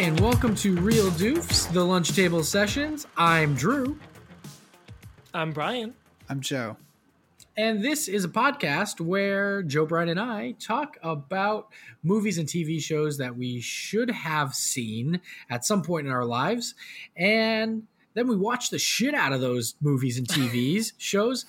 and welcome to Real Doofs, the lunch table sessions. I'm Drew, I'm Brian. I'm Joe. and this is a podcast where Joe, Brian, and I talk about movies and TV shows that we should have seen at some point in our lives, and then we watch the shit out of those movies and TVs shows,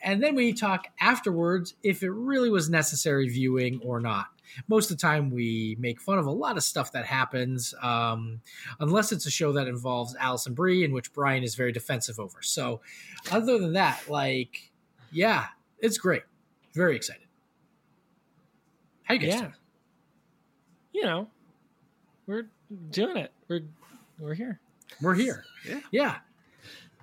and then we talk afterwards if it really was necessary viewing or not. Most of the time, we make fun of a lot of stuff that happens, um, unless it's a show that involves Alison Brie, in which Brian is very defensive over. So, other than that, like, yeah, it's great. Very excited. How you guys Yeah. doing? You know, we're doing it. We're we're here. We're here. Yeah. Yeah.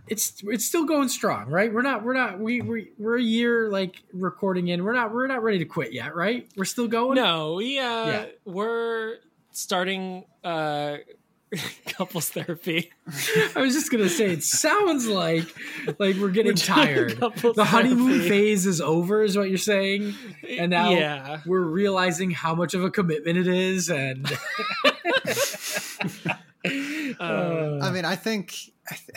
It's it's still going strong, right? We're not we're not we we we're a year like recording in. We're not we're not ready to quit yet, right? We're still going. No, we uh Yeah. we're starting uh couples therapy. I was just gonna say it sounds like like we're getting We're tired. The honeymoon therapy. phase is over, is what you're saying, and now yeah. we're realizing how much of a commitment it is, and Um, I mean, I think I, th-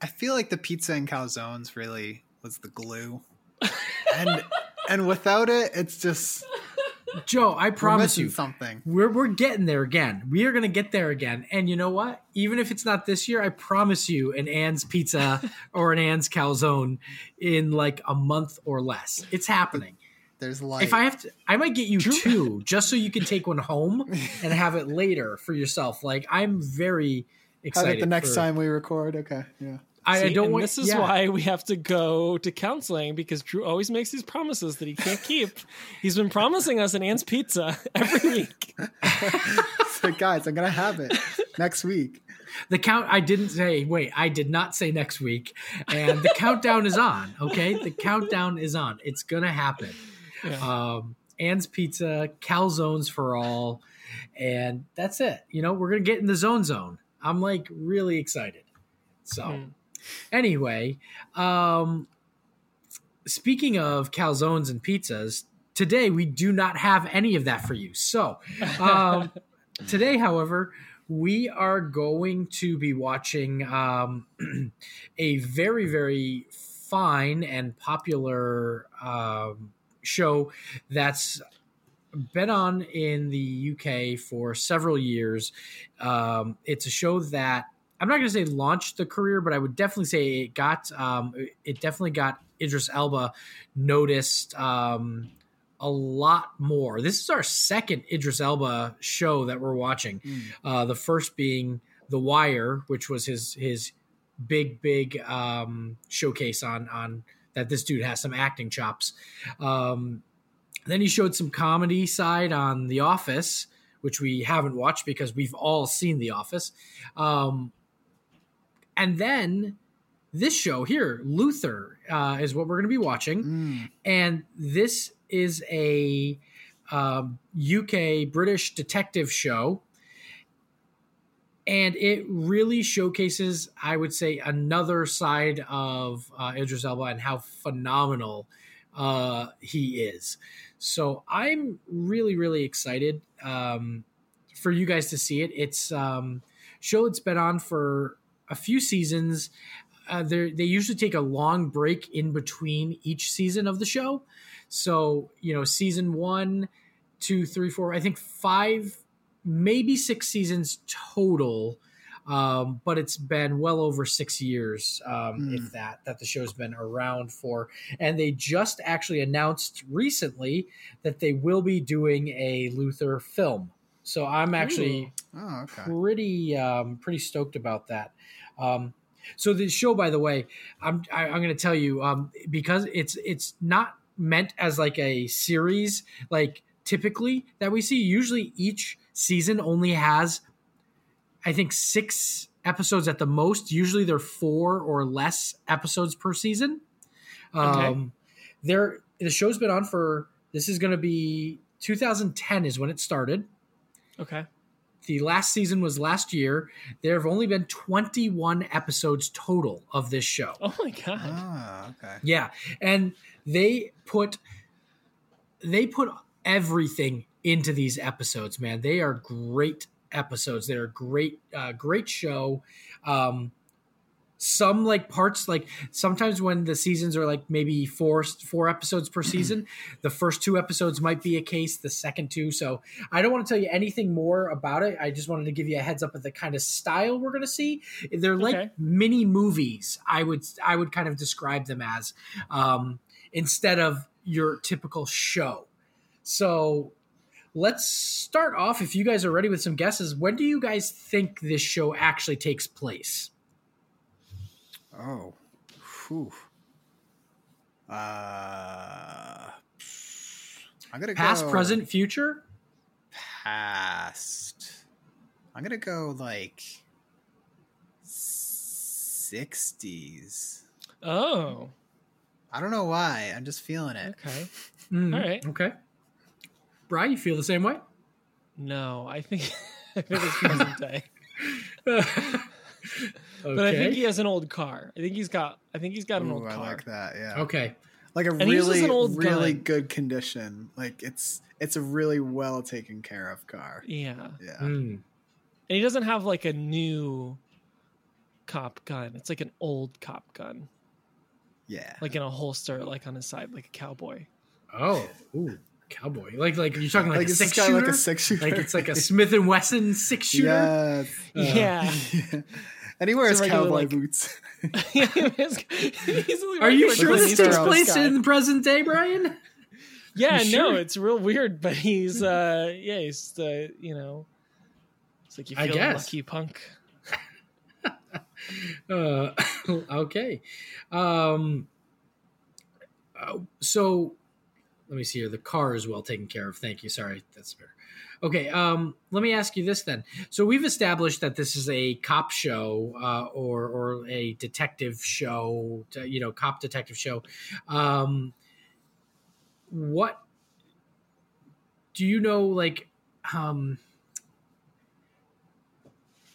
I feel like the pizza and calzones really was the glue, and and without it, it's just Joe, I promise you, something. we're we're getting there again. We are going to get there again. And you know what? Even if it's not this year, I promise you, an Ann's pizza or an Ann's calzone in like a month or less. It's happening. There's light. If I have to, I might get you two just so you can take one home and have it later for yourself. Like I'm very excited. it the next for- time we record. Okay, yeah. I, I don't want. this is yeah. why we have to go to counseling because Drew always makes these promises that he can't keep. He's been promising us an Ann's pizza every week. So guys, I'm gonna have it next week. the count. I didn't say. Wait, I did not say next week. And the countdown is on. Okay, the countdown is on. It's gonna happen. Yeah. um, Ann's Pizza, calzones for all, and that's it. You know, we're gonna get in the zone zone. I'm like really excited. So, Mm. anyway, um, speaking of calzones and pizzas, today we do not have any of that for you. So, um, today, however, we are going to be watching um, a very, very fine and popular um, show that's been on in the UK for several years. Um, it's a show that I'm not going to say launched the career, but I would definitely say it got um, it definitely got Idris Elba noticed um, a lot more. This is our second Idris Elba show that we're watching. Uh, the first being The Wire, which was his his big big um, showcase on on that this dude has some acting chops. Um, then he showed some comedy side on The Office, which we haven't watched because we've all seen The Office. Um, and then this show here, Luther, uh, is what we're going to be watching. Mm. And this is a um, UK British detective show. And it really showcases, I would say, another side of uh, Idris Elba and how phenomenal uh, he is. So I'm really, really excited um, for you guys to see it. It's um, show that's been on for a few seasons. Uh, they they usually take a long break in between each season of the show. So you know, season one, two, three, four. I think five, maybe six seasons total. Um, but it's been well over six years, um, if that, that the show's been around for. And they just actually announced recently that they will be doing a Luther film. So I'm actually Oh, okay. pretty um, pretty stoked about that. Um, so the show, by the way, I'm I, I'm going to tell you um, because it's it's not meant as like a series like typically that we see. Usually, each season only has I think six episodes at the most. Usually, they're four or less episodes per season. Okay. Um, there, the show's been on for this is going to be 2010 is when it started. Okay. The last season was last year. There have only been 21 episodes total of this show. Oh my god. Ah, okay. Yeah, and they put they put everything into these episodes, man. They are great episodes. They're a great, uh, great show. Um, some like parts like sometimes when the seasons are like maybe four four episodes per season the first two episodes might be a case the second two so i don't want to tell you anything more about it i just wanted to give you a heads up of the kind of style we're going to see they're like Okay. mini movies i would i would kind of describe them as um, instead of your typical show so let's start off if you guys are ready with some guesses when do you guys think this show actually takes place Oh, whew. Uh, I'm gonna past go present future past. I'm gonna go like sixties. Oh, I don't know why. I'm just feeling it. okay. Mm, All right. Okay. Brian, you feel the same way? No, I think I think it's present day. okay. But I think he has an old car. I think he's got. I think he's got an Ooh, old car. I like that. Yeah. okay. Like a And really, an old really gun. good condition. Like it's it's a really well taken care of car. Yeah, Yeah. Mm. and he doesn't have like a new cop gun. It's like an old cop gun, Yeah. like in a holster, like on his side, like a cowboy. Oh, ooh, cowboy. Like like you're talking like, Like a six shooter? like a six shooter? Like it's like a Smith and Wesson six shooter. Yes. yeah. and he wears regular, cowboy like- boots. Yeah, he's- he's Are you sure this takes place guy. in the present day, Brian? Yeah, You no, sure? it's real weird, but he's uh yeah, he's the you know it's like you I feel guess. lucky punk. Uh, okay. Um, uh, so let me see here. The car is well taken care of. Thank you. Sorry, that's fair. Okay. Um, let me ask you this then. So we've established that this is a cop show, uh, or or a detective show. You know, cop detective show. Um, what do you know? Like, um.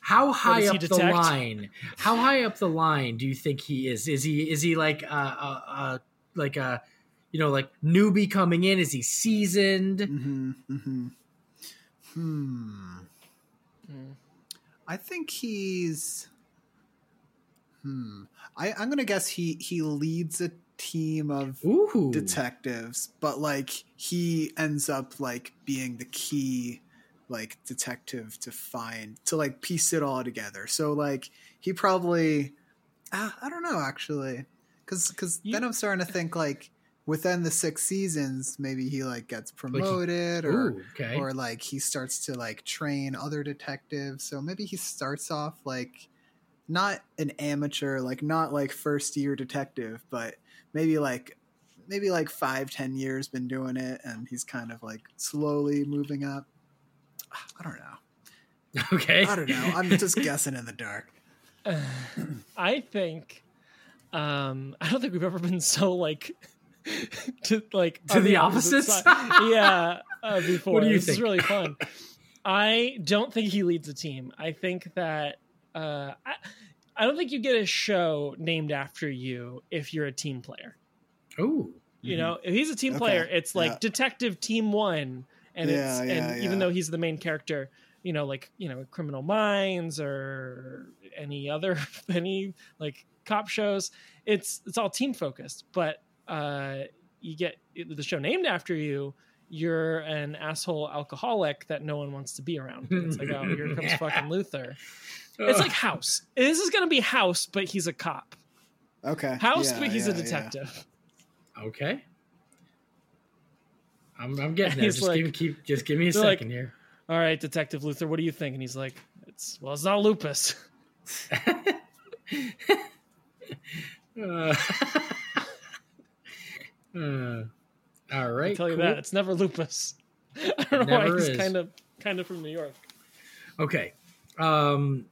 How high up the line? How high up the line do you think he is? Is he is he like a, a, a like a you know like newbie coming in? Is he seasoned? hmm hmm Hmm. Mm. I think he's. Hmm. I, I'm gonna guess he he leads a team of Ooh, detectives, but like he ends up like being the key like detective to find to like piece it all together. So like he probably uh, I don't know actually cuz cuz then I'm starting to think like within the 6 seasons maybe he like gets promoted or Ooh, okay. or like he starts to like train other detectives. So maybe he starts off like not an amateur, like not like first year detective, but maybe like maybe like five, ten years been doing it, and he's kind of like slowly moving up. I don't know. okay. I don't know. I'm just guessing in the dark. I think um I don't think we've ever been so like to like To the opposite side. yeah, uh, before. What do you this is really fun. I don't think he leads a team. I think that uh I, I don't think you get a show named after you if you're a team player. Ooh. You know, if he's a team Okay, player, it's like yeah. detective team one, and Yeah, it's yeah, and yeah. even though he's the main character, you know, like you know, Criminal Minds or any other any like cop shows, it's it's all team focused. But uh, you get the show named after you. You're an asshole alcoholic that no one wants to be around. It's like, oh, here comes fucking Luther. It's like House. This is gonna be House, but he's a cop. Okay. House, yeah, but he's yeah, a yeah. detective. Okay. I'm, I'm getting there. He's Just, like- give, keep, just give me a they're like- second here. all right, Detective Luther, what do you think? And he's like, it's well, it's not lupus. Uh, uh, all right. I tell you cool. that it's never lupus. I don't know Never why he's is. kind of kind of from New York. Okay. Um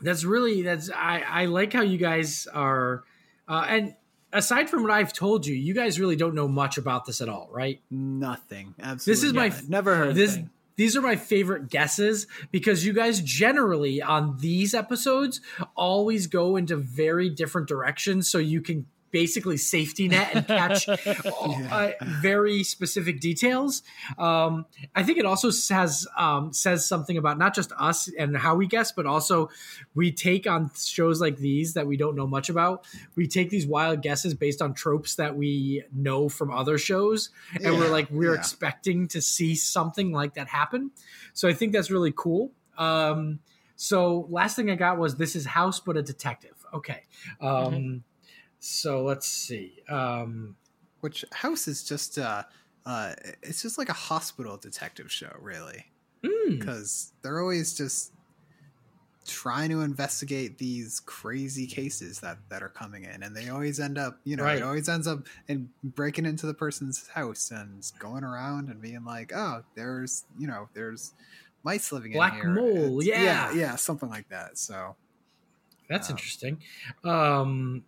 that's really that's I I like how you guys are uh and aside from what I've told you, you guys really don't know much about this at all, right? Nothing. Absolutely. This is my nothing. never heard this thing. these are my favorite guesses because you guys generally on these episodes always go into very different directions so you can basically safety net and catch uh, very specific details. Um, I think it also says um, says something about not just us and how we guess, but also we take on shows like these that we don't know much about. We take these wild guesses based on tropes that we know from other shows, and we're like we're yeah. expecting to see something like that happen. So I think that's really cool. Um, so last thing I got was this is House, but a detective. Okay. Um, Mm-hmm. So let's see. Um, Which House is just uh, uh, it's just like a hospital detective show, really, mm, because they're always just trying to investigate these crazy cases that that are coming in, and they always end up, you know, Right. it always ends up in breaking into the person's house and going around and being like, oh, there's, you know, there's mice living Black in here. mole, yeah. yeah, yeah, something like that. So that's Um, interesting. Um,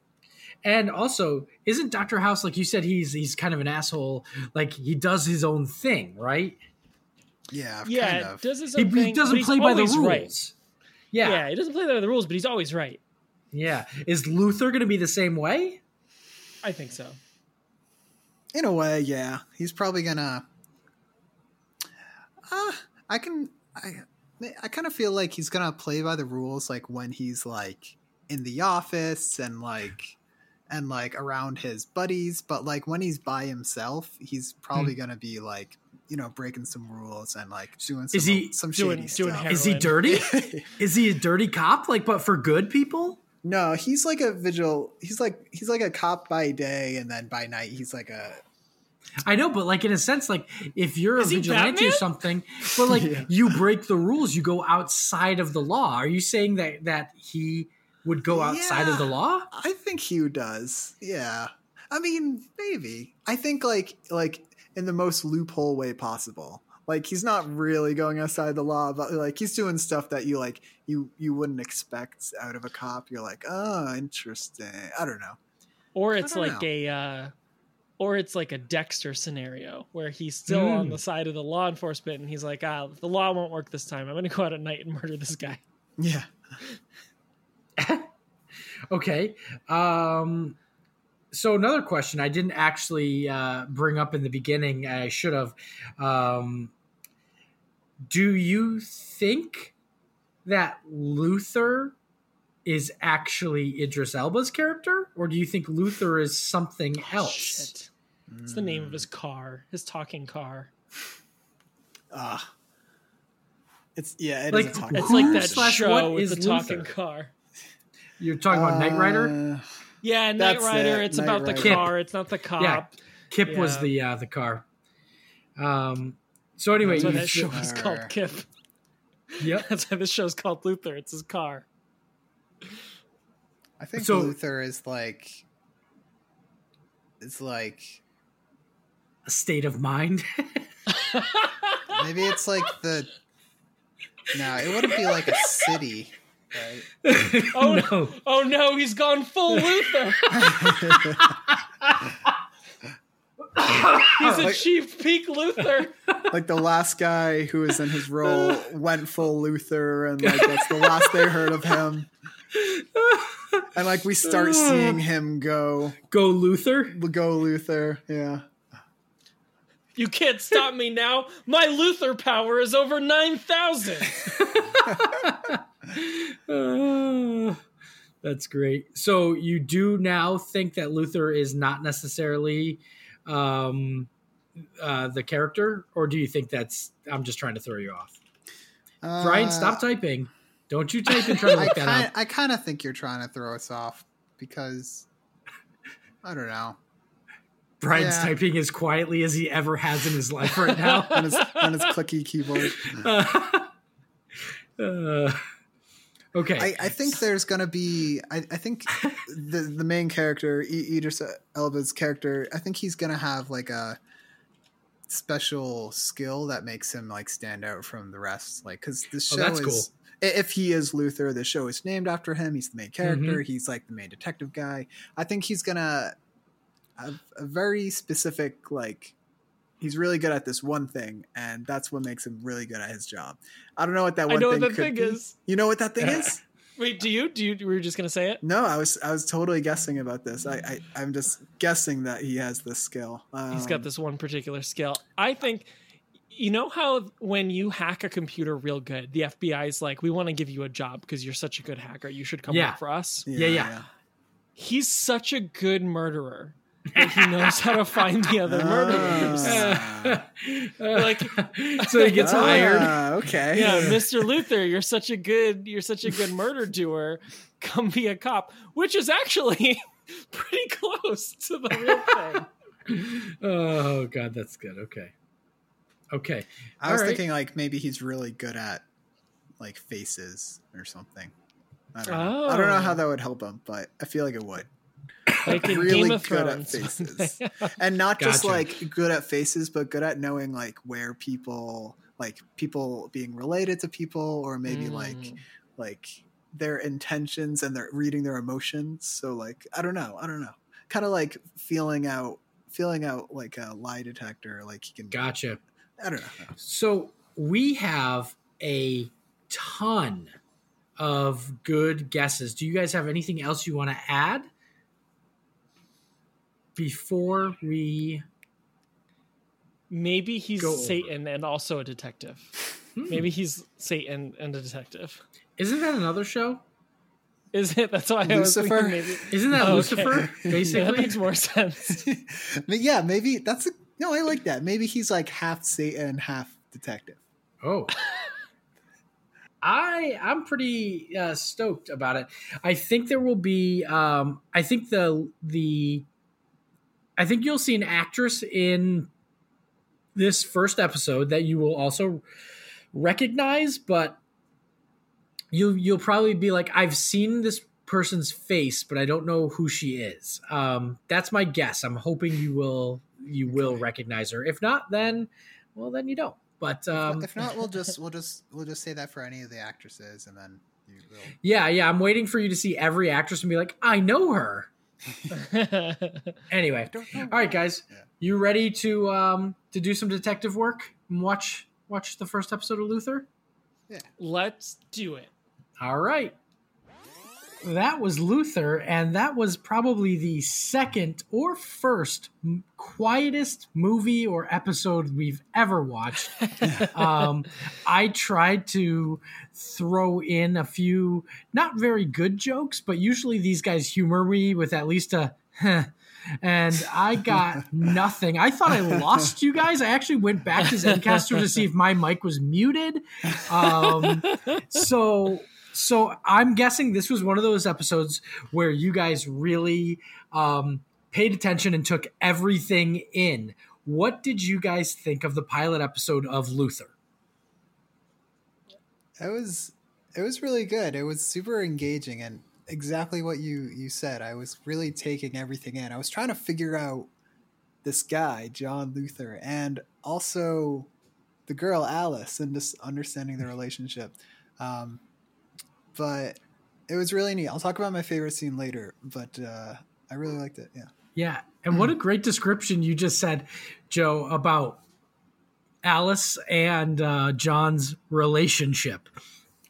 and also, isn't Doctor House like you said? He's he's kind of an asshole. Like he does his own thing, right? yeah, yeah, kind of. does his He, own he thing, but doesn't play by the rules. right. Yeah, Yeah. yeah, he doesn't play by the rules, but he's always right. Yeah, is Luther going to be the same way? I think so. In a way, yeah. He's probably gonna. Uh, I can. I. I kind of feel like he's gonna play by the rules, like when he's like in the office and like and like around his buddies. But like when he's by himself, he's probably Hmm. gonna be like you know breaking some rules and like doing some Is he some doing- shady doing stuff. heroin? Is he dirty? Is he a dirty cop? Like, but for good people? no, he's like a vigil. He's like he's like a cop by day, and then by night he's like a I know, but like in a sense, like if you're Is a he vigilante or something, but like Yeah. you break the rules, you go outside of the law. Are you saying that that he would go outside of the law? I think Hugh does. Yeah. I mean, maybe. I think like like in the most loophole way possible. Like he's not really going outside the law, but like he's doing stuff that you like you you wouldn't expect out of a cop. You're like, oh, interesting. I don't know. Or it's like know. a uh or it's like a Dexter scenario where he's still on Mm. the side of the law enforcement and he's like, ah, the law won't work this time. I'm gonna go out at night and murder this guy. Yeah. Okay. Um, so another question I didn't actually uh, bring up in the beginning. I should have. Um, do you think that Luther is actually Idris Elba's character, or do you think Luther is something else? Oh, Shit. It's the name of his car, his talking car. Ah. it's yeah, it is Like, a talking It's Who like that slash show what with is the talking Luther? car. You're talking about Knight Rider. Uh, Yeah, Knight Rider. it, It's Knight about the Rider. car. It's not the cop. Yeah. KITT was the uh, the car. Um. So anyway, That's why you- that show is called KITT. yep. That's why this show's called Luther. It's his car. I think So- Luther is like it's like A state of mind. maybe it's like the no, it wouldn't be like a city, right? Oh, no. Oh no, he's gone full Luther. He's Like- achieved peak Luther. like the last guy who was in his role went full Luther, and like that's the last they heard of him. And like we start seeing him go Go Luther. go Luther, yeah. You can't stop me now. My Luther power is over 9,000. Uh, that's great. So you do now think that Luther is not necessarily um, uh, the character, or do you think that's? I'm just trying to throw you off. Brian, Uh, stop typing. Don't you type and try to I look that kind up. I kind of think you're trying to throw us off because I don't know. Brian's yeah. typing as quietly as he ever has in his life right now. On his on his clicky keyboard. Uh, okay. I, I think there's gonna be. I, I think the the main character, Idris Elba's character. I think he's gonna have like a special skill that makes him like stand out from the rest. Like because the show Oh, that's is. cool. If he is Luther, the show is named after him. He's the main character. Mm-hmm. He's like the main detective guy. I think he's gonna have a very specific like. He's really good at this one thing, and that's what makes him really good at his job. I don't know what that I one know thing what that could thing be. is. You know what that thing is? Wait, do you? Do you? Were you just gonna say it? No, I was I was totally guessing about this. I, I I'm just guessing that he has this skill. Um, He's got this one particular skill. I think. You know how when you hack a computer real good, the FBI is like, "We want to give you a job because you're such a good hacker. You should come Yeah. work for us." Yeah, yeah. He's such a good murderer that he knows how to find the other murderers. Ah. Like- so he gets hired. Ah, okay. yeah, Mr. Luther, you're such a good you're such a good murder doer. Come be a cop, which is actually pretty close to the real thing. Oh god, that's good. Okay. Okay. I was All right. thinking like maybe he's really good at like faces or something. I don't know. I don't know Oh. how that would help him, but I feel like it would. Like in really Game of good at faces. And not just like good at faces, but good at knowing like where people like people being related to people or maybe like Mm. like their intentions and their reading their emotions. So like I don't know, I don't know. Kind of like feeling out feeling out like a lie detector like he can Gotcha. I don't know. So we have a ton of good guesses. Do you guys have anything else you want to add before we? Maybe he's Go. Satan and also a detective. Hmm. Maybe he's Satan and a detective. Isn't that another show? Is it? That's why I was Lucifer? thinking maybe. Isn't that Oh, okay. Lucifer? Yeah, that Basically, makes more sense. but yeah, maybe that's a, no. I like that. Maybe he's like half Satan, half detective. Oh. I I'm pretty uh, stoked about it. I think there will be um I think the the I think you'll see an actress in this first episode that you will also recognize but you you'll probably be like I've seen this person's face but I don't know who she is. Um that's my guess. I'm hoping you will you will recognize her. If not then well then you don't. But um if not, we'll just we'll just we'll just say that for any of the actresses, and then you will. Yeah, yeah. I'm waiting for you to see every actress and be like, I know her. Anyway, all right, guys, Yeah. you ready to um to do some detective work and watch watch the first episode of Luther? Yeah, Let's do it. All right. That was Luther, and that was probably the second or first quietest movie or episode we've ever watched. um, I tried to throw in a few not very good jokes, but usually these guys humor me with at least a "Huh," and I got nothing. I thought I lost you guys. I actually went back to Zencastr to see if my mic was muted. Um, so so I'm guessing this was one of those episodes where you guys really um, paid attention and took everything in. What did you guys think of the pilot episode of Luther? It was it was really good. It was super engaging and exactly what you you said. I was really taking everything in. I was trying to figure out this guy, John Luther, and also the girl Alice and just understanding the relationship. Um, but it was really neat. I'll talk about my favorite scene later, but uh, I really liked it. Yeah. Yeah, and what a great description you just said, Joe, about Alice and uh, John's relationship.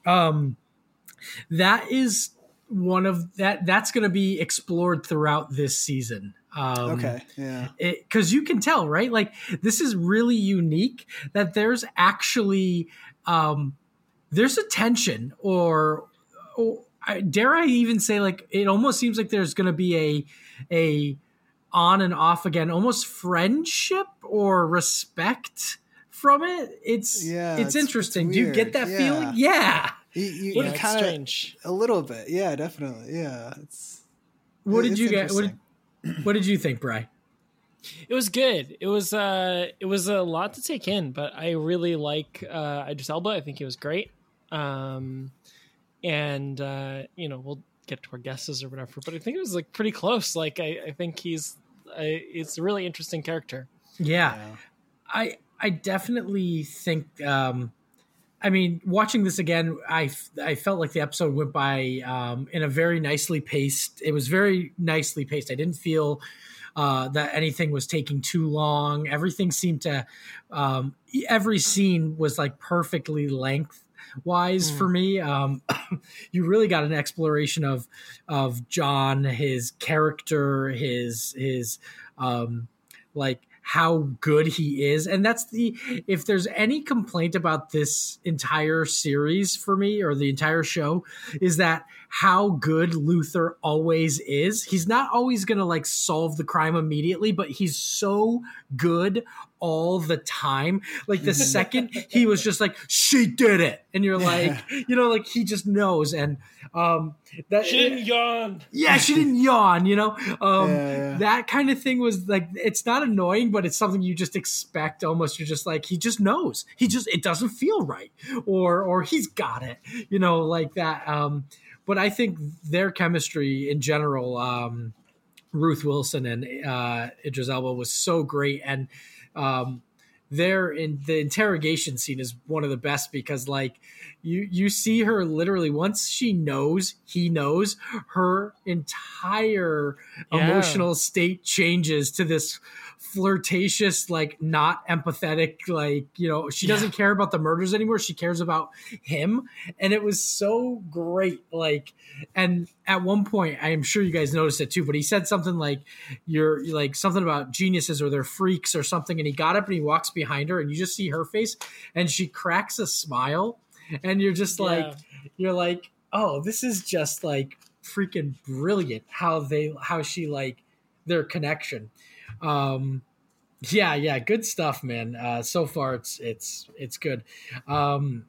Um, that is one of that. That's going to be explored throughout this season. Um, Okay. Yeah. because you can tell right like this is really unique that there's actually um there's a tension or, or I- dare i even say like it almost seems like there's gonna be a a on and off again almost friendship or respect from it it's Yeah, it's, it's- interesting it's do you get that Yeah. feeling yeah You, you, Yeah, you it's kind of strange. a little bit. Yeah, definitely. Yeah. It's what did it's you get what did, what did you think bry It was good. It was uh it was a lot to take in, but I really like uh Idris Elba. I think he was great. Um and uh you know, we'll get to our guesses or whatever, but I think it was like pretty close. Like I, I think he's I, it's a really interesting character. yeah. Yeah. I I definitely think. Um, I mean, watching this again, I, I felt like the episode went by um, in a very nicely paced. It was very nicely paced. I didn't feel uh, that anything was taking too long. Everything seemed to. Um, every scene was like perfectly length. Wise Mm. for me. Um, you really got an exploration of of John, his character, his his um, like how good he is, and that's the if there's any complaint about this entire series for me or the entire show is that how good Luther always is. He's not always going to like solve the crime immediately, but he's so good all the time. Like the second he was just like, she did it. And you're like, you know, like he just knows. And um that She didn't yawn. yeah, she didn't yawn, you know? Um Yeah, yeah. that kind of thing was like it's not annoying, but it's something you just expect almost. You're just like, he just knows. He just it doesn't feel right. Or or he's got it, you know, like that. Um but I think their chemistry in general, um, Ruth Wilson and uh, Idris Elba was so great, and um, there in the interrogation scene is one of the best because like you you see her literally once she knows he knows her entire Yeah. emotional state changes to this flirtatious like not empathetic like you know she doesn't care about the murders anymore. She cares about him. And it was so great like and at one point i am sure you guys noticed it too but he said something like you're like something about geniuses or they're freaks or something and he got up and he walks behind her and you just see her face and she cracks a smile and you're just like Yeah. you're like oh this is just like freaking brilliant how they how she like their connection um yeah yeah good stuff man. Uh so far it's it's it's good. Um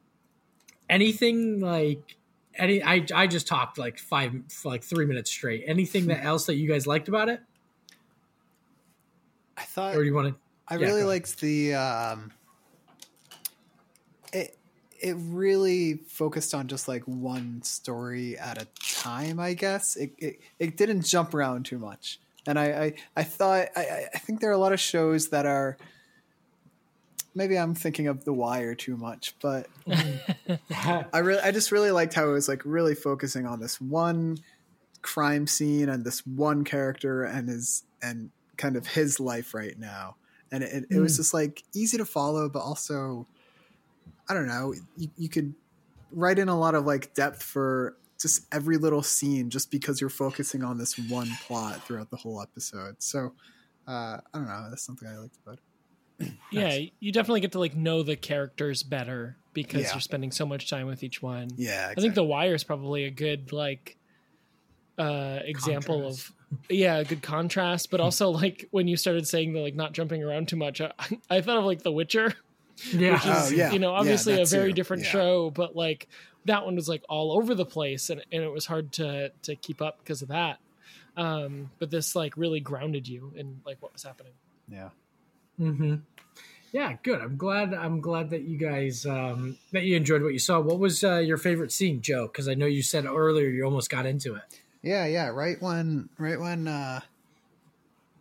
anything like any i i just talked like five like three minutes straight. Anything that else that you guys liked about it? I thought or do you want to I Yeah, really liked the um it it really focused on just like one story at a time, I guess. It it, it didn't jump around too much. And I, I, I thought I, I- think there are a lot of shows that are maybe I'm thinking of The Wire too much, but I really I just really liked how it was like really focusing on this one crime scene and this one character and his and kind of his life right now. And it, it was hmm. just like easy to follow, but also I don't know, you, you could write in a lot of like depth for just every little scene just because you're focusing on this one plot throughout the whole episode. So uh, I don't know, that's something I liked about it. yeah you definitely get to like know the characters better because Yeah. you're spending so much time with each one Yeah, i think the wire is probably a good like uh example Contrast. of yeah a good contrast but also like when you started saying the like not jumping around too much i, I thought of like the witcher yeah which is Oh, yeah. you know obviously that a very too. different Yeah. show but like that one was like all over the place and, and it was hard to to keep up because of that um but this like really grounded you in like what was happening Yeah. Mm-hmm. Yeah, good. I'm glad. I'm glad that you guys um, that you enjoyed what you saw. What was uh, your favorite scene, Joe? Because I know you said earlier you almost got into it. Yeah, yeah. Right when, right when, uh,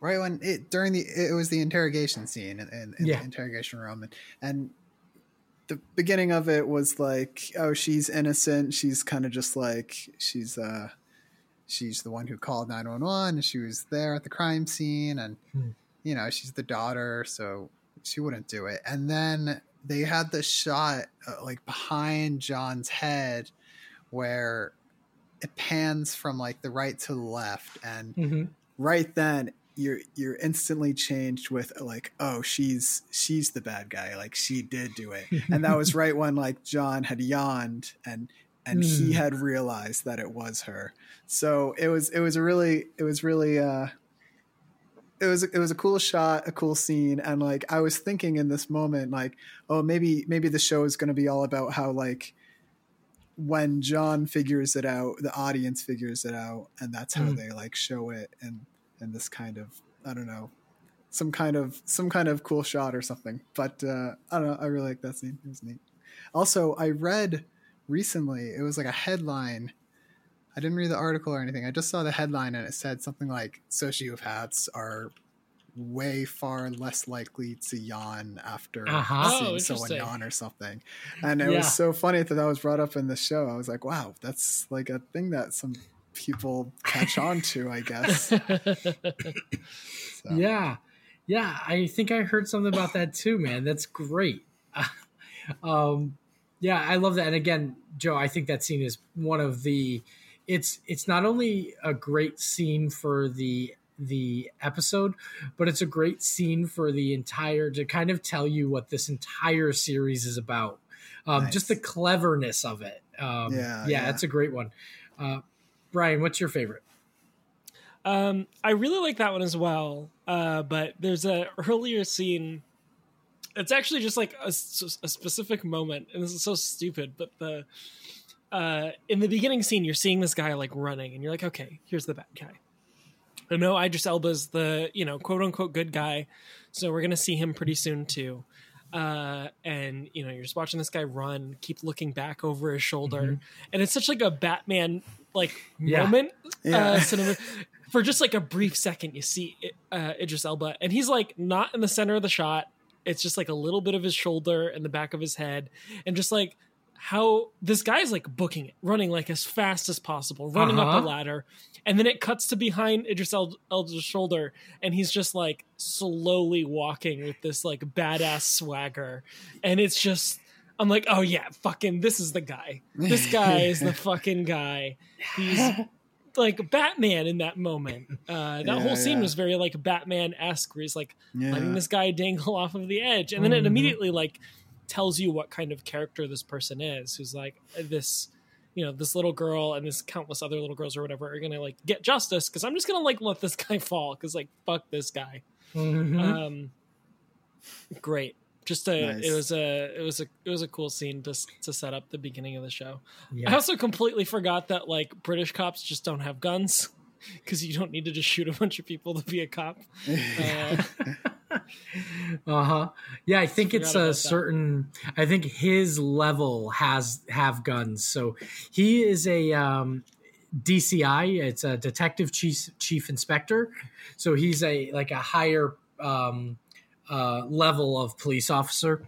right when it during the it was the interrogation scene in, in, in Yeah. the interrogation room, and, and the beginning of it was like, oh, she's innocent. She's kind of just like she's uh, she's the one who called nine one one, and she was there at the crime scene, and Hmm. you know she's the daughter, so she wouldn't do it. And then they had the shot uh, like behind John's head where it pans from like the right to the left and Mm-hmm. right then you're you're instantly changed with like oh she's she's the bad guy. Like she did do it. And that was right when like john had yawned and and he Mm. had realized that it was her. So it was it was a really it was really uh it was it was a cool shot a cool scene. And like i was thinking in this moment like oh maybe maybe the show is going to be all about how like when john figures it out the audience figures it out and that's how Mm. they like show it. And and this kind of i don't know some kind of some kind of cool shot or something. But uh i don't know i really like that scene. It was neat. Also i read recently it was like a headline. I didn't read the article or anything. I just saw the headline and it said something like sociopaths are way far less likely to yawn after Uh-huh. Oh, seeing someone yawn or something. And it Yeah. was so funny that that was brought up in the show. I was like wow that's like a thing that some people catch on to i guess so, Yeah, yeah. I think I heard something about that too, man. That's great. um, yeah, I love that. And again, Joe, I think that scene is one of the. It's it's not only a great scene for the the episode, but it's a great scene for the entire to kind of tell you what this entire series is about. Um, Nice. Just the cleverness of it. Um, Yeah, yeah, yeah. it's a great one. Uh, Brian, what's your favorite? Um, I really like that one as well. Uh, but there's a earlier scene. It's actually just like a specific moment, and this is so stupid. But the uh, in the beginning scene, you're seeing this guy like running, and you're like, okay, here's the bad guy. I know Idris Elba's the you know quote unquote good guy, so we're gonna see him pretty soon too. Uh, and you know you're just watching this guy run, keep looking back over his shoulder, and it's such like a Batman like Yeah. moment Yeah. uh, cinema, for just like a brief second, you see uh, Idris Elba, and he's like not in the center of the shot. It's just like a little bit of his shoulder and the back of his head, and just like how this guy's like booking it, running like as fast as possible, running up Uh-huh. the ladder, and then it cuts to behind Idris El- Elba's shoulder, and he's just like slowly walking with this like badass swagger, and it's just. I'm like, oh yeah, fucking, this is the guy. This guy is the fucking guy. He's like Batman in that moment. Uh, that Yeah, whole scene yeah. was very like Batman esque, where he's like Yeah. letting this guy dangle off of the edge, and then it Mhm. immediately like tells you what kind of character this person is, who's like this. You know, this little girl and this countless other little girls or whatever are gonna like get justice because I'm just gonna like let this guy fall because like fuck this guy. Mhm. Um, great. Just a, Nice. it was a, it was a, it was a cool scene to to set up the beginning of the show. I also completely forgot that like British cops just don't have guns because you don't need to just shoot a bunch of people to be a cop. Uh, Uh huh. Yeah, I think it's a that. certain. I think his level has have guns. So he is a um, DCI. It's a detective chief chief inspector. So he's a like a higher um, uh, level of police officer.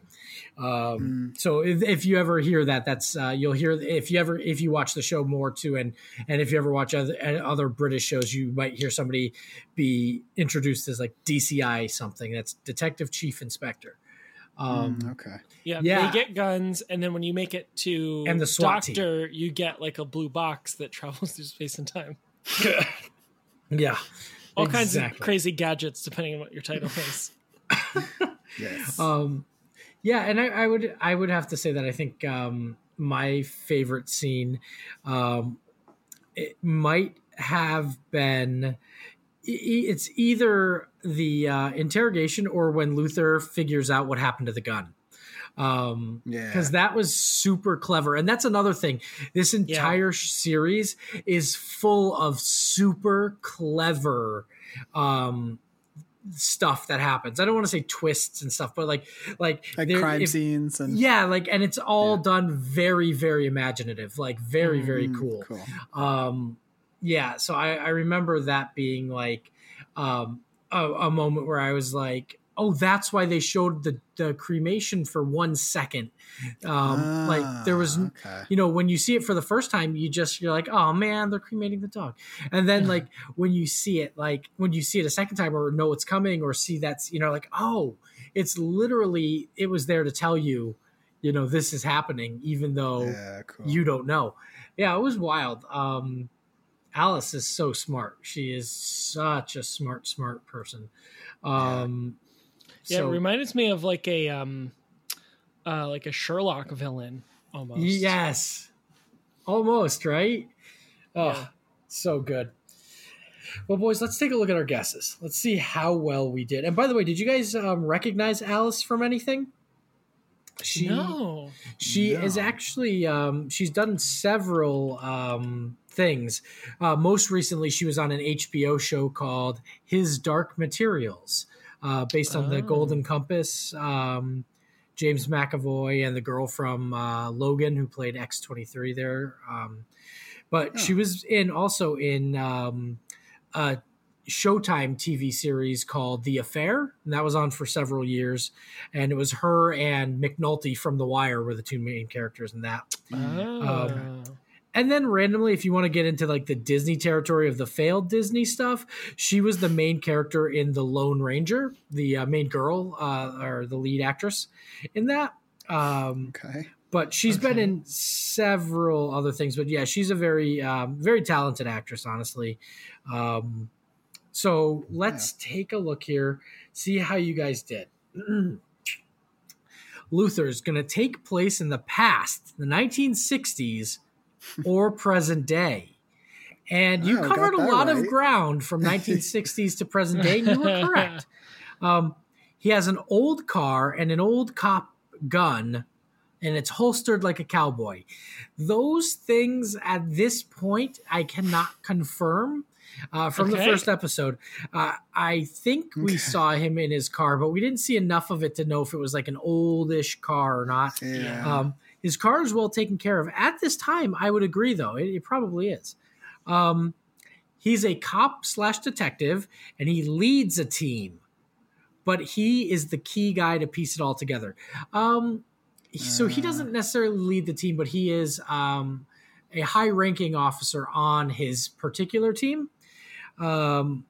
Um, Mm. So if, if you ever hear that, that's uh, you'll hear if you ever if you watch the show more too, and and if you ever watch other other British shows, you might hear somebody be introduced as like DCI something. That's Detective Chief Inspector. Um, Mm, okay. yeah, Yeah. they get guns, and then when you make it to And the SWAT team. doctor, you get like a blue box that travels through space and time. Yeah, All kinds of crazy gadgets, depending on what your title is. Yes. um, yeah, and I, I would I would have to say that I think um, my favorite scene um, it might have been it's either the uh, interrogation or when Luther figures out what happened to the gun. Um, yeah. because that was super clever and that's another thing this entire sh series is full of super clever um stuff that happens i don't want to say twists and stuff but like like, like crime if- scenes and yeah like and it's all Yeah. done very very imaginative like very very Mm, cool Cool. um yeah so i i remember that being like um a, a moment where i was like oh that's why they showed the the cremation for one second. Um like there was Ah, okay. you know when you see it for the first time you just you're like oh man they're cremating the dog. And then like when you see it like when you see it a second time or know it's coming or see that's you know like oh it's literally it was there to tell you you know this is happening even though Yeah. Cool. you don't know. Yeah it was wild. Um alice is so smart. She is such a smart smart person. Um Yeah, so- it reminded me of like a um, uh, like a Sherlock villain almost. Yes. Almost, right? Oh, Yeah. so good. Well, boys, let's take a look at our guesses. Let's see how well we did. And by the way, did you guys um, recognize Alice from anything? She no. she is actually um, she's done several um, things. Uh, most recently, she was on an HBO show called His Dark Materials, uh, based on the Oh. Golden Compass. Um, James McAvoy and the girl from uh, Logan who played X twenty three there. Um, but she Oh. was in also in um, a Showtime TV series called The Affair, and that was on for several years. And it was her and McNulty from The Wire were the two main characters in that. Oh. And then randomly, if you want to get into like the Disney territory of the failed Disney stuff, she was the main character in The Lone Ranger, the uh, main girl uh, or the lead actress in that. Um, Okay. but she's been in several other things. But yeah, she's a very um, very talented actress, honestly. Um, so let's take a look here, see how you guys did. Luther is going to take place in the past, the 1960s or present day. And you Oh, covered a lot of ground from 1960s to present day, and you were correct. Um, he has an old car and an old cop gun, and it's holstered like a cowboy. Those things at this point, I cannot confirm. Uh, from the first episode, uh, I think we Okay. saw him in his car, but we didn't see enough of it to know if it was like an oldish car or not. Yeah. Um, his car is well taken care of at this time. I would agree, though it, it probably is. Um, he's a cop slash detective, and he leads a team, but he is the key guy to piece it all together. Um, so he Uh. doesn't necessarily lead the team, but he is um, a high ranking officer on his particular team. Um,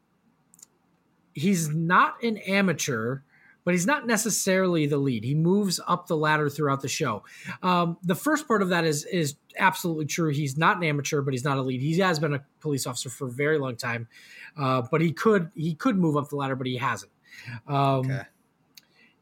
he's not an amateur, but he's not necessarily the lead. He moves up the ladder throughout the show. Um, the first part of that is is absolutely true. He's not an amateur, but he's not a lead. He has been a police officer for a very long time, uh, but he could he could move up the ladder, but he hasn't. Um, okay.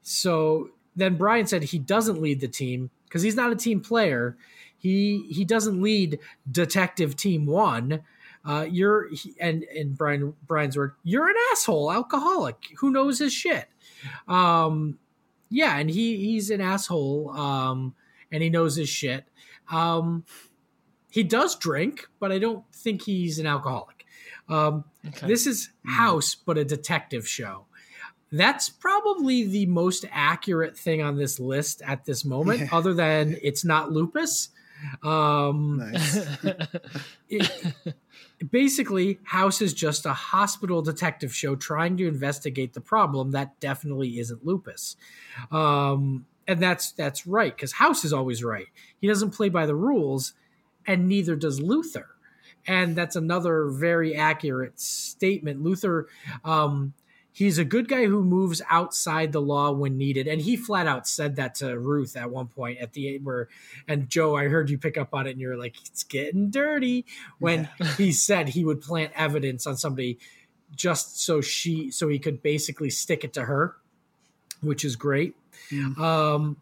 so then Brian said he doesn't lead the team because he's not a team player. He he doesn't lead Detective Team One. Uh, you're he, and and Brian Brian's word. You're an asshole, alcoholic who knows his shit. Um, yeah, and he he's an asshole. Um, and he knows his shit. Um, he does drink, but I don't think he's an alcoholic. Um, Okay. this is House, but a detective show. That's probably the most accurate thing on this list at this moment, Yeah. other than it's not lupus. Um, Nice. it- basically, House is just a hospital detective show trying to investigate the problem that definitely isn't lupus. Um, and that's that's right because House is always right. He doesn't play by the rules, and neither does Luther. And that's another very accurate statement. Luther, um, he's a good guy who moves outside the law when needed, and he flat out said that to Ruth at one point at the where. And Joe, I heard you pick up on it, and you're like, "It's getting dirty." When he said he would plant evidence on somebody just so she so he could basically stick it to her, which is great. Mm. Um,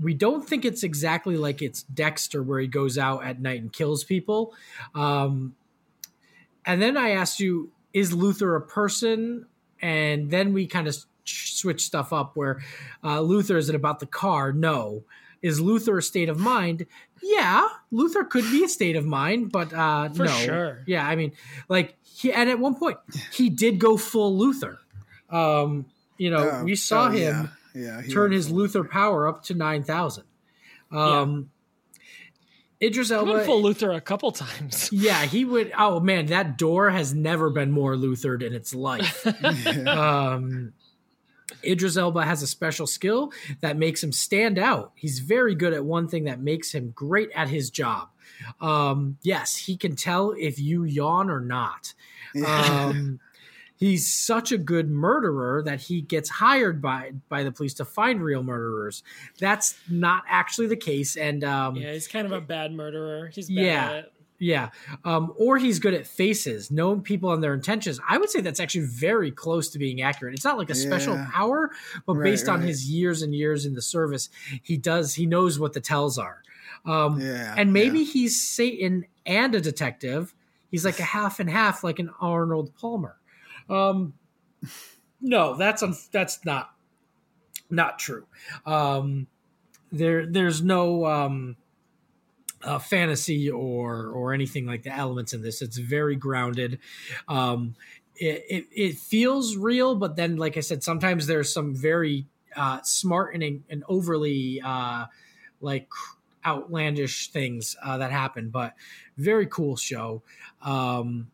we don't think it's exactly like it's Dexter where he goes out at night and kills people. Um, and then I asked you, is Luther a person? And then we kind of switch stuff up where uh, Luther is it about the car? No. Is Luther a state of mind? Yeah, Luther could be a state of mind, but uh, For no. sure. Yeah, I mean, like he and at one point he did go full Luther. Um, you know, Oh, we saw oh, him Yeah. yeah turn his Luther power up to nine thousand. Um, Idris Elba. went full Luther a couple times. yeah, he would. Oh man, that door has never been more Luthered in its life. Um, Idris Elba has a special skill that makes him stand out. He's very good at one thing that makes him great at his job. Um, yes, he can tell if you yawn or not. Um, he's such a good murderer that he gets hired by by the police to find real murderers. That's not actually the case, and um, yeah, he's kind of a bad murderer. He's bad Yeah. at it. yeah, um, or he's good at faces, knowing people and their intentions. I would say that's actually very close to being accurate. It's not like a special power, but Right, based on right. his years and years in the service, he does he knows what the tells are. Um, yeah. and maybe yeah. he's Satan and a detective. He's like a half and half, like an Arnold Palmer. Um, no, that's un- that's not not true. Um, there, there's no um, uh, fantasy or or anything like the elements in this. It's very grounded. Um, it, it it feels real, but then, like I said, sometimes there's some very uh, smart and and overly uh, like outlandish things uh, that happen. But very cool show. Um,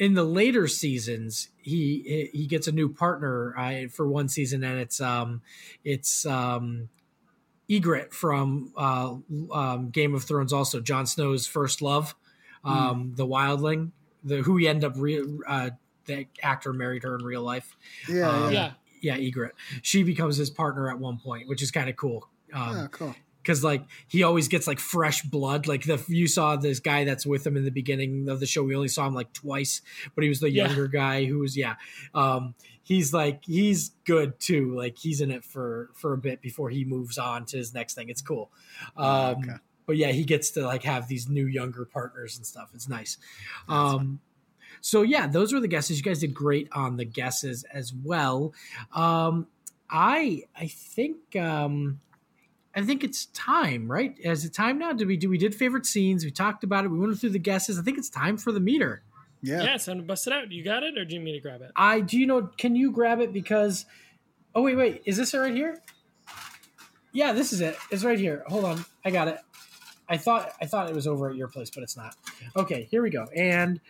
in the later seasons, he he gets a new partner uh, for one season, and it's um it's um Ygritte from uh, um, Game of Thrones, also Jon Snow's first love, um, the Wildling, the who he ended up re- uh, the actor married her in real life. yeah, um, yeah. Yeah. Yeah, Ygritte. She becomes his partner at one point, which is kind of cool. Um, oh, cool. Because like he always gets like fresh blood. Like the you saw this guy that's with him in the beginning of the show. We only saw him like twice, but he was the Yeah. younger guy who was yeah. Um, he's like he's good too. Like he's in it for for a bit before he moves on to his next thing. It's cool. Um, Oh, okay. But yeah, he gets to like have these new younger partners and stuff. It's nice. Um, so yeah, those were the guesses. You guys did great on the guesses as well. Um, I I think um, I think it's time, right? Is it time now? Did we do we did favorite scenes? We talked about it. We went through the guesses. I think it's time for the meter. Yeah. Yeah, it's time to bust it out. You got it, or do you need to grab it? I do you know? Can you grab it because? Oh wait, wait. Is this it right here? Yeah, this is it. It's right here. Hold on, I got it. I thought I thought it was over at your place, but it's not. Okay, here we go. And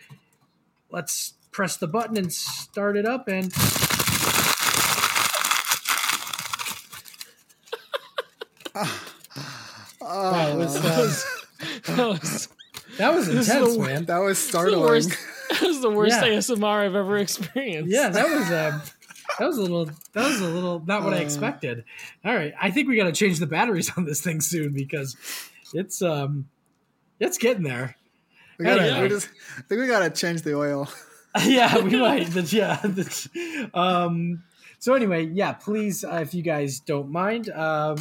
let's press the button and start it up. And Oh, Wow, it was, uh, That was, that was This is intense, the- man. that was the startling. worst. That was the worst Yeah. ASMR I've ever experienced. Yeah, that was um, that was a little that was a little not what I Uh. expected. All right, I think we got to change the batteries on this thing soon because it's um it's getting there. We gotta, Anyway. we just, I think we gotta change the oil. yeah, we might. That's- yeah. that's- um, so anyway, yeah. Please, uh, if you guys don't mind, um,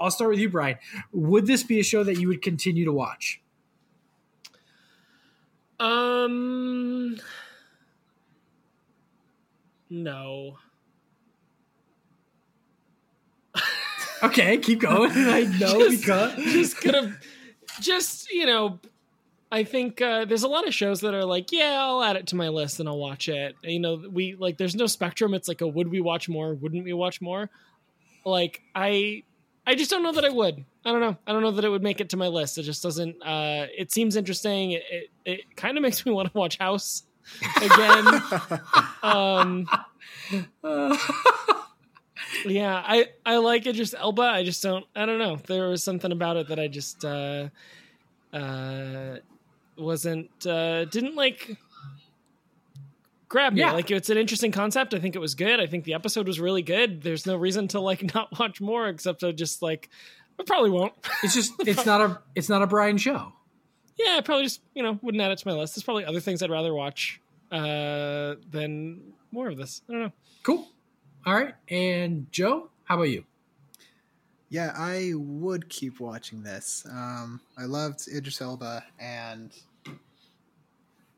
I'll start with you, Brian. Would this be a show that you would continue to watch? Um. No. Okay, keep going. I know just, because just gonna just you know i think uh, there's a lot of shows that are like yeah i'll add it to my list and i'll watch it you know we like there's no spectrum it's like a would we watch more wouldn't we watch more like i i just don't know that i would. I don't know. I don't know that it would make it to my list. It just doesn't uh it seems interesting. It it, it kind of makes me want to watch house again. Um yeah i i like it. Just elba. I just don't i don't know. There was something about it that i just uh uh wasn't uh didn't like grab me Yeah. like it's an interesting concept i think it was good i think the episode was really good there's no reason to like not watch more except to just like i probably won't it's just it's not a it's not a Brian show. yeah i probably just you know wouldn't add it to my list there's probably other things i'd rather watch uh than more of this i don't know Cool. All right, and Joe, how about you? Yeah, I would keep watching this. Um, I loved Idris Elba, and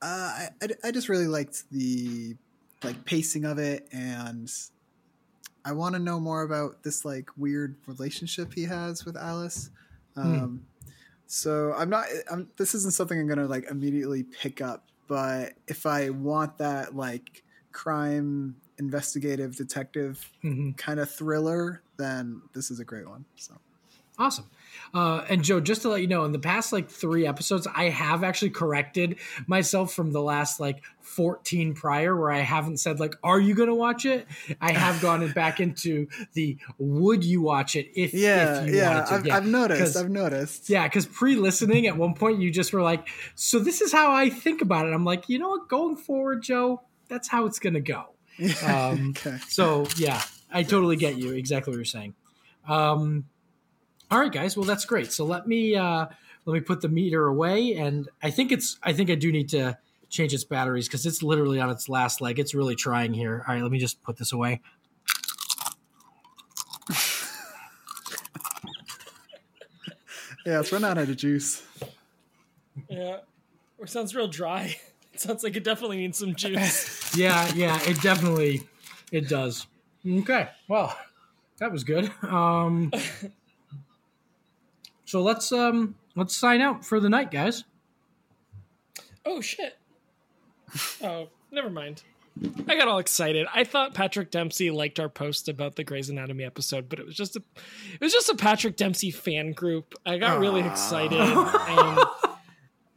uh, I, I I just really liked the like pacing of it, and I want to know more about this like weird relationship he has with Alice. Um, So I'm not. I'm, this isn't something I'm gonna like immediately pick up, but if I want that like crime investigative detective Mhm. kind of thriller, then this is a great one. So Awesome. Uh, and Joe, just to let you know, in the past like three episodes, I have actually corrected myself from the last like 14 prior where I haven't said like, are you going to watch it? I have gone back into the would you watch it if, yeah, if you yeah, wanted to. I've, yeah. I've noticed. I've noticed. Yeah, because pre-listening at one point you just were like, "So this is how I think about it." I'm like, you know what? Going forward, Joe, that's how it's gonna go. Um, okay. So yeah, I totally get you. Exactly what you're saying. Um, all right, guys. Well, that's great. So let me uh, let me put the meter away, and I think it's I think I do need to change its batteries because it's literally on its last leg. It's really trying here. All right, let me just put this away. Yeah, it's run out of juice. Yeah. Or sounds real dry. It sounds like it definitely needs some juice. Yeah, yeah, it definitely it does. Okay, well, that was good. Um, so let's um let's sign out for the night, guys. oh shit. Oh, never mind. I got all excited. I thought Patrick Dempsey liked our post about the Grey's Anatomy episode, but it was just a it was just a Patrick Dempsey fan group. I got really excited and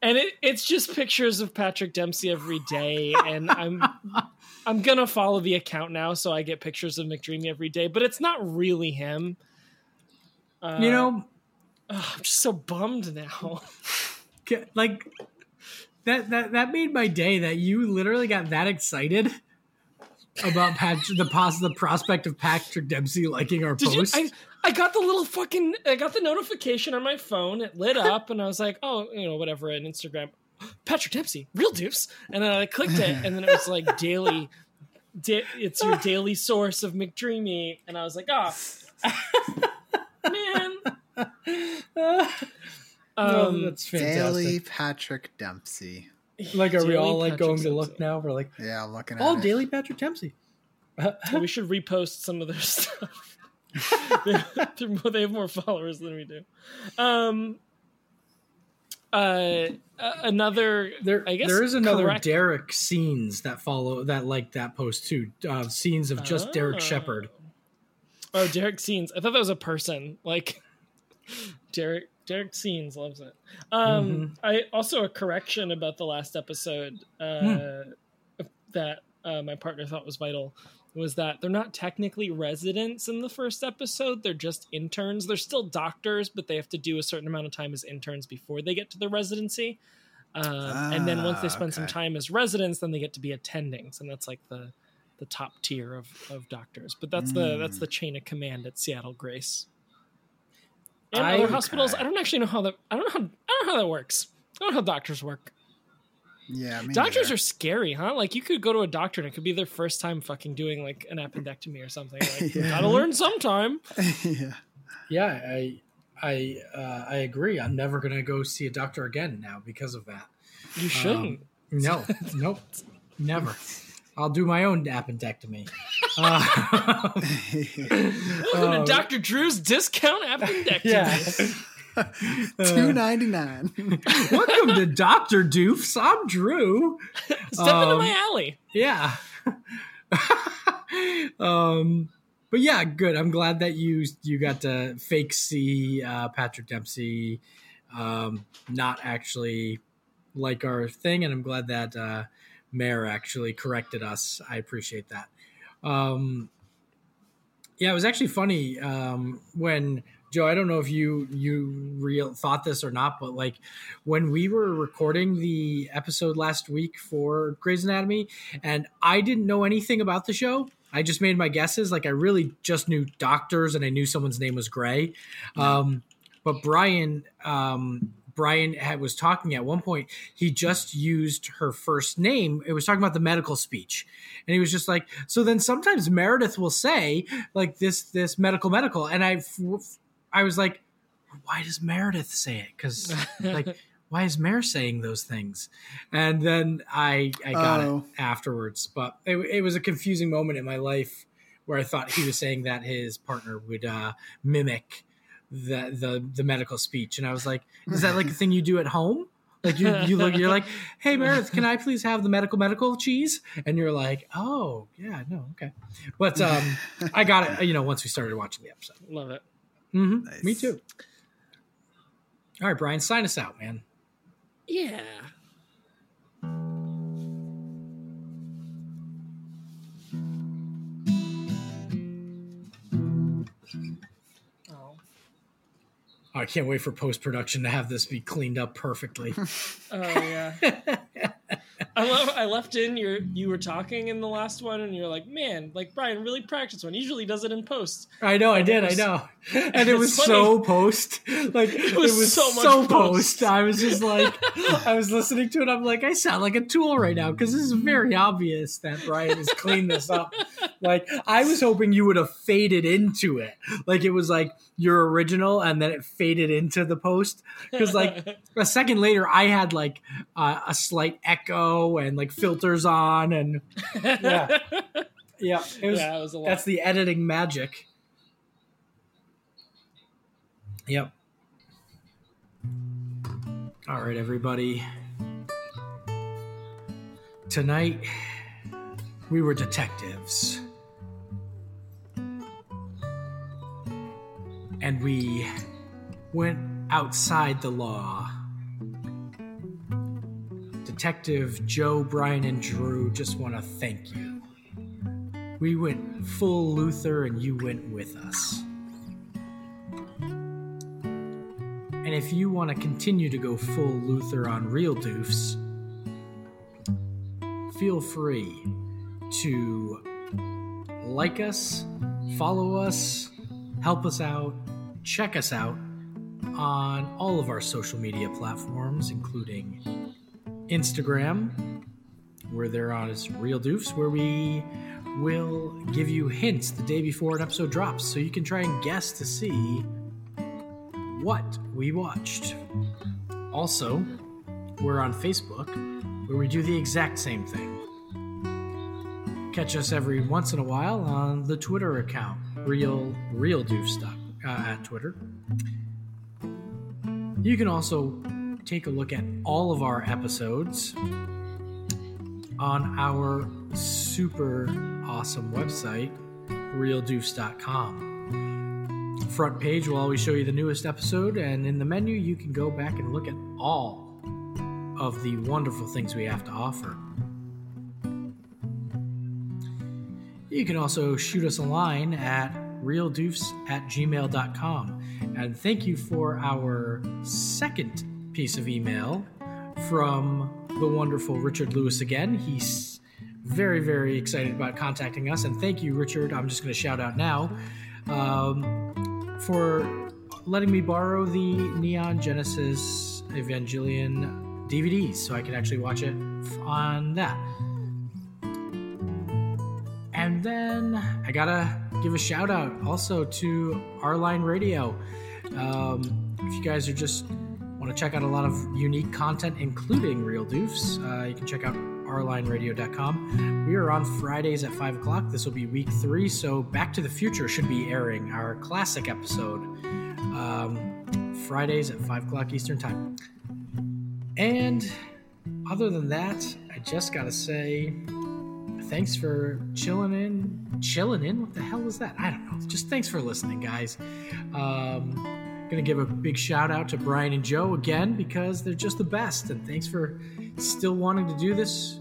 and it, it's just pictures of Patrick Dempsey every day and I'm I'm gonna follow the account now so I get pictures of McDreamy every day, but it's not really him. Uh, You know, I'm just so bummed now. like that that that made my day that you literally got that excited. about Patrick, the pos- the prospect of Patrick Dempsey liking our Did you? post? I, I got the little fucking. I got the notification on my phone. It lit up, and I was like, oh, you know, whatever. On Instagram, Patrick Dempsey, Real Doofs. And then I clicked it, and then it was like daily. Da- it's your daily source of McDreamy, and I was like, oh, man. No, Um, that's Daily. Patrick Dempsey. Like, are we all like Patrick going to look now? We're like, Yeah, I'm looking at oh, it. daily Patrick Dempsey. we should repost some of their stuff. they're, they're more- they have more followers than we do. Um, uh, another There, I guess there is another correct- Derek scenes that follow that like that post too. Uh, scenes of just Derek Oh. Shepherd. Oh, Derek Scenes. I thought that was a person. Like Derek Derek Scenes loves it. Um Mm-hmm. I also a correction about the last episode uh Hmm. that uh, my partner thought was vital was that they're not technically residents in the first episode. They're just interns. They're still doctors, but they have to do a certain amount of time as interns before they get to the residency. Um, and then once they Ah, spend some time as residents, then they get to be attendings, and that's like the the top tier of, of doctors. But that's the that's the chain of command at Seattle Grace. And I- other hospitals, okay. I don't actually know how that I don't know how I don't know how that works. I don't know how doctors work. Yeah, me Doctors neither. are scary, huh? Like you could go to a doctor and it could be their first time fucking doing like an appendectomy or something. Like Yeah. gotta learn sometime. yeah. Yeah, I I uh, I agree. I'm never gonna go see a doctor again now because of that. You shouldn't. No, nope, never. I'll do my own appendectomy. Uh, Welcome um, to Dr. Drew's discount appendectomy. yeah. Two ninety nine. Welcome to Doctor Doofs. I'm Drew. Step into Um, my alley. Yeah. um, but yeah, good. I'm glad that you you got to fake see uh, Patrick Dempsey um, not actually like our thing, and I'm glad that uh, Mayor actually corrected us. I appreciate that. Um, yeah, it was actually funny um, when Joe. I don't know if you you real thought this or not, but like when we were recording the episode last week for Grey's Anatomy, and I didn't know anything about the show. I just made my guesses. Like I really just knew doctors, and I knew someone's name was Gray. Um, but Brian, um, Brian had, was talking at one point. He just used her first name. It was talking about the medical speech, and he was just like, "So then sometimes Meredith will say like this, this medical, medical," and I, I was like, "Why does Meredith say it? Because like." Why is Mare saying those things? And then I I got Oh. it afterwards, but it, it was a confusing moment in my life where I thought he was saying that his partner would uh, mimic the, the the medical speech, and I was like, "Is that like a thing you do at home?" Like you you look, you're like, "Hey Meredith, can I please have the medical medical cheese?" And you're like, "Oh yeah, no, okay." But um, I got it. You know, once we started watching the episode. Love it. Mm-hmm. Nice. Me too. All right, Brian, sign us out, man. Yeah. I can't wait for post production to have this be cleaned up perfectly. Oh yeah. I love I left in your you were talking in the last one and you're like, man, like Brian really practiced one. He usually does it in post. I know, I did, it I know, and it was funny. so post. Like it was was, so so, post. post. I was just like, I was listening to it. I'm like, I sound like a tool right now because this is very obvious that Brian has cleaned this up. Like I was hoping you would have faded into it, like it was like your original, and then it faded into the post. Because like a second later, I had like uh, a slight echo and like filters on, and yeah, yeah, it was. yeah, it was a lot. That's the editing magic. Yep. All right, everybody. Tonight, we were detectives. And we went outside the law. Detective Joe, Brian, and Drew just want to thank you. We went full Luther and you went with us. And if you want to continue to go full Luther on Real Doofs, feel free to like us, follow us, help us out, check us out on all of our social media platforms, including Instagram, where they're on as Real Doofs, where we will give you hints the day before an episode drops so you can try and guess to see what we watched. Also, we're on Facebook, where we do the exact same thing. Catch us every once in a while on the Twitter account, real real doofs uh, at Twitter. You can also take a look at all of our episodes on our super awesome website, realdoofs.com. Front page will always show you the newest episode, and in the menu, you can go back and look at all of the wonderful things we have to offer. You can also shoot us a line at realdoofs at gmail.com. And thank you for our second piece of email from the wonderful Richard Lewis again. He's very, very excited about contacting us. And thank you, Richard. I'm just going to shout out now um, for letting me borrow the Neon Genesis Evangelion DVDs so I can actually watch it on that. And then I gotta give a shout out also to R Line Radio. Um, if you guys are just want to check out a lot of unique content, including Real Doofs, uh, you can check out rlineradio.com. We are on Fridays at 5 o'clock. This will be week three, so Back to the Future should be airing our classic episode um, Fridays at 5 o'clock Eastern Time. And other than that, I just got to say thanks for chilling in. Chilling in? What the hell was that? I don't know. Just thanks for listening, guys. Um, Gonna give a big shout out to Brian and Joe again because they're just the best. And thanks for still wanting to do this.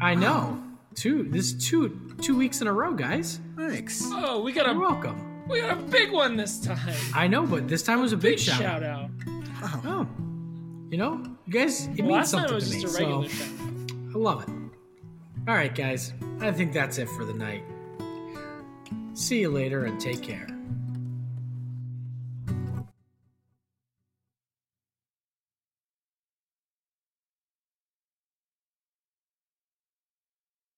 I know. Wow. Two this two two weeks in a row, guys. Thanks. Oh, we got You're a welcome. we got a big one this time. I know, but this time was a big, Big shout, shout out. out. Oh. You know, you guys it Well, means something it was to me. just a So regular shout. I love it. All right, guys. I think that's it for the night. See you later and take care.